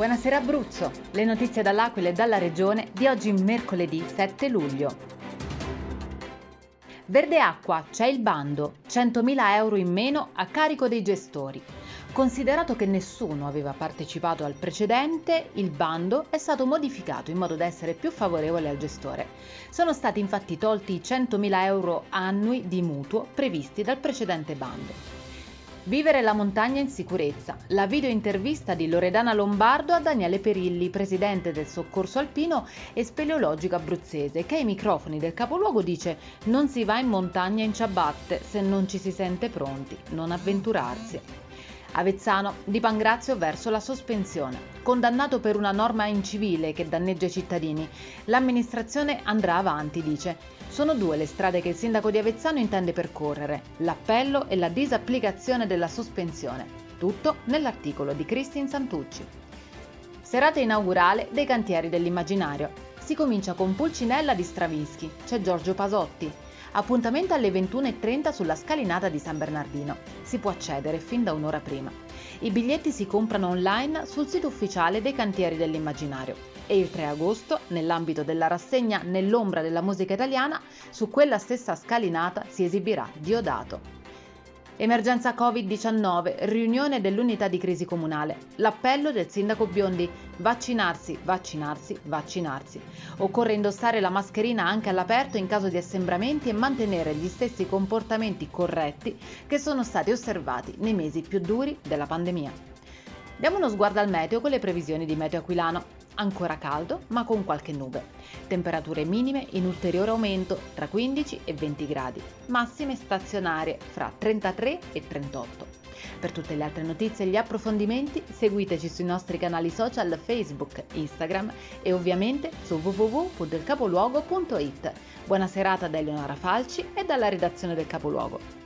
Buonasera Abruzzo, le notizie dall'Aquila e dalla Regione di oggi mercoledì 7 luglio. Verde Acqua, c'è il bando, 100.000 euro in meno a carico dei gestori. Considerato che nessuno aveva partecipato al precedente, il bando è stato modificato in modo da essere più favorevole al gestore. Sono stati infatti tolti i 100.000 euro annui di mutuo previsti dal precedente bando. Vivere la montagna in sicurezza. La videointervista di Loredana Lombardo a Daniele Perilli, presidente del Soccorso Alpino e speleologico abruzzese, che ai microfoni del capoluogo dice non si va in montagna in ciabatte se non ci si sente pronti, non avventurarsi. Avezzano di Pangrazio verso la sospensione. Condannato per una norma incivile che danneggia i cittadini, l'amministrazione andrà avanti, dice. Sono due le strade che il sindaco di Avezzano intende percorrere, l'appello e la disapplicazione della sospensione. Tutto nell'articolo di Cristin Santucci. Serata inaugurale dei cantieri dell'immaginario. Si comincia con Pulcinella di Stravinsky, c'è Giorgio Pasotti, Appuntamento alle 21.30 sulla scalinata di San Bernardino. Si può accedere fin da un'ora prima. I biglietti si comprano online sul sito ufficiale dei Cantieri dell'Immaginario. E il 3 agosto, nell'ambito della rassegna Nell'ombra della musica italiana, su quella stessa scalinata si esibirà Diodato. Emergenza Covid-19, riunione dell'unità di crisi comunale. L'appello del sindaco Biondi, vaccinarsi, vaccinarsi, vaccinarsi. Occorre indossare la mascherina anche all'aperto in caso di assembramenti e mantenere gli stessi comportamenti corretti che sono stati osservati nei mesi più duri della pandemia. Diamo uno sguardo al meteo con le previsioni di Meteo Aquilano ancora caldo ma con qualche nube. Temperature minime in ulteriore aumento tra 15 e 20 gradi, massime stazionarie fra 33 e 38. Per tutte le altre notizie e gli approfondimenti seguiteci sui nostri canali social Facebook, Instagram e ovviamente su www.delcapoluogo.it. Buona serata da Eleonora Falci e dalla redazione del Capoluogo.